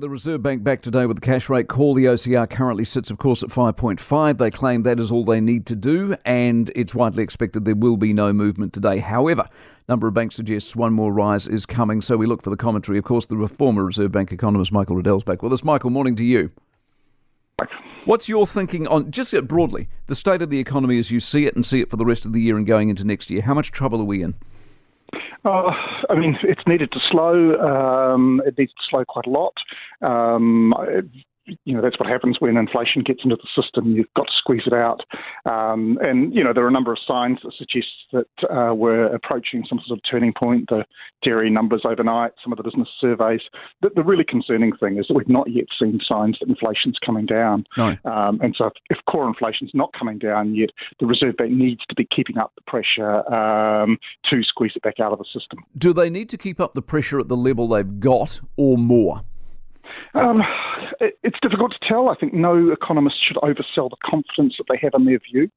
The Reserve Bank back today with the cash rate call. The OCR currently sits, of course, at 5.5. They claim that is all they need to do, and it's widely expected there will be no movement today. However, number of banks suggests one more rise is coming, so we look for the commentary. Of course, the former Reserve Bank economist Michael Reddell's back with us. Michael, morning to you. What's your thinking on just broadly the state of the economy as you see it and see it for the rest of the year and going into next year? How much trouble are we in? Uh, I mean, it's needed to slow. Um, it needs to slow quite a lot. Um, you know that's what happens when inflation gets into the system. You've got to squeeze it out, um, and you know there are a number of signs that suggest that uh, we're approaching some sort of turning point. The dairy numbers overnight, some of the business surveys. The, the really concerning thing is that we've not yet seen signs that inflation's coming down. No. Um, and so if, if core inflation's not coming down yet, the Reserve Bank needs to be keeping up the pressure um, to squeeze it back out of the system. Do they need to keep up the pressure at the level they've got, or more? Um, it's difficult to tell. I think no economist should oversell the confidence that they have in their view.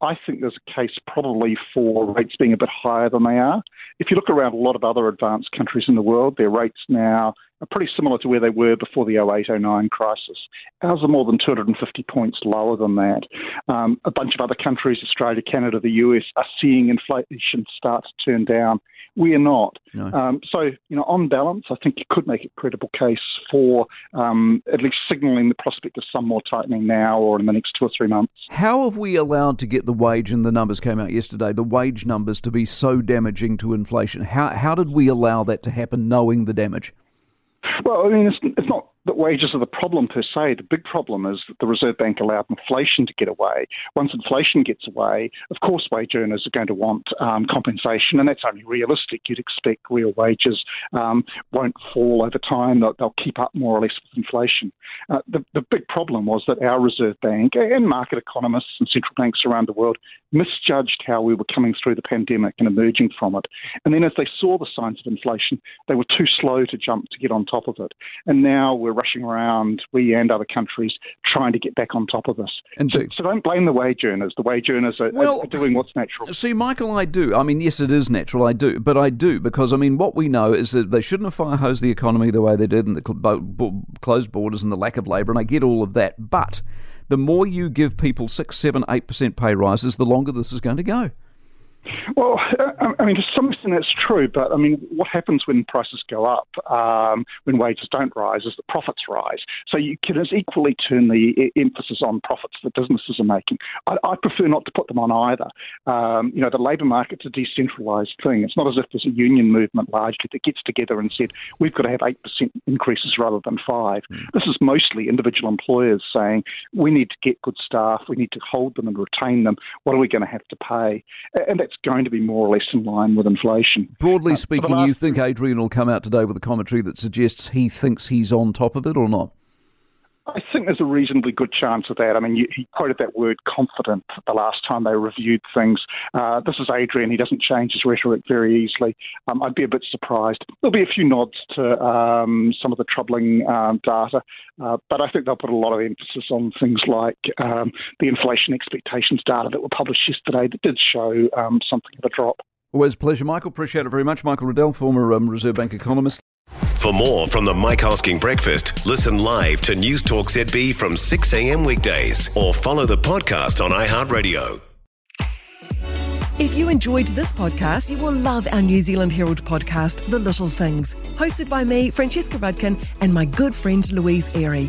I think there's a case probably for rates being a bit higher than they are. If you look around a lot of other advanced countries in the world, their rates now are pretty similar to where they were before the 08 09 crisis. Ours are more than 250 points lower than that. Um, a bunch of other countries, Australia, Canada, the US, are seeing inflation start to turn down we are not. No. Um, so, you know, on balance, I think you could make a credible case for um, at least signalling the prospect of some more tightening now or in the next two or three months. How have we allowed to get the wage, and the numbers came out yesterday, the wage numbers to be so damaging to inflation? How, how did we allow that to happen knowing the damage? Well, I mean, it's, it's not that wages are the problem per se. The big problem is that the Reserve Bank allowed inflation to get away. Once inflation gets away, of course, wage earners are going to want um, compensation, and that's only realistic. You'd expect real wages um, won't fall over time; they'll, they'll, keep up more or less with inflation. Uh, the, the big problem was that our Reserve Bank and market economists and central banks around the world misjudged how we were coming through the pandemic and emerging from it. And then, as they saw the signs of inflation, they were too slow to jump to get on top of it. And now we're rushing around, we and other countries, trying to get back on top of this. So, so, don't blame the wage earners. The wage earners are, well, are, doing what's natural. See, Michael, I do. I mean, yes, it is natural. I do. But I do because, I mean, what we know is that they shouldn't have fire hosed the economy the way they did and the closed borders and the lack of labour. And I get all of that. But the more you give people six, seven, eight percent pay rises, the longer this is going to go. Well, I mean, to some extent that's true, but I mean, what happens when prices go up, um, when wages don't rise, is that profits rise. So you can as equally turn the emphasis on profits that businesses are making. I, I prefer not to put them on either. Um, you know, the labour market's a decentralised thing. It's not as if there's a union movement largely that gets together and said, we've got to have 8% increases rather than 5 mm. This is mostly individual employers saying, we need to get good staff, we need to hold them and retain them. What are we going to have to pay? And that's going to be more or less in line with inflation. Broadly uh, speaking, last... you think Adrian will come out today with a commentary that suggests he thinks he's on top of it or not? Think there's a reasonably good chance of that. I mean, you, he quoted that word confident the last time they reviewed things. Uh, this is Adrian. He doesn't change his rhetoric very easily. Um, I'd be a bit surprised. There'll be a few nods to um, some of the troubling um, data, uh, but I think they'll put a lot of emphasis on things like um, the inflation expectations data that were published yesterday that did show um, something of a drop. Always a pleasure, Michael. Appreciate it very much. Michael Reddell, former um, Reserve Bank economist. For more from the Mike Hosking Breakfast, listen live to News Talk ZB from 6 a.m. weekdays or follow the podcast on iHeartRadio. If you enjoyed this podcast, you will love our New Zealand Herald podcast, The Little Things, hosted by me, Francesca Rudkin, and my good friend Louise Airy.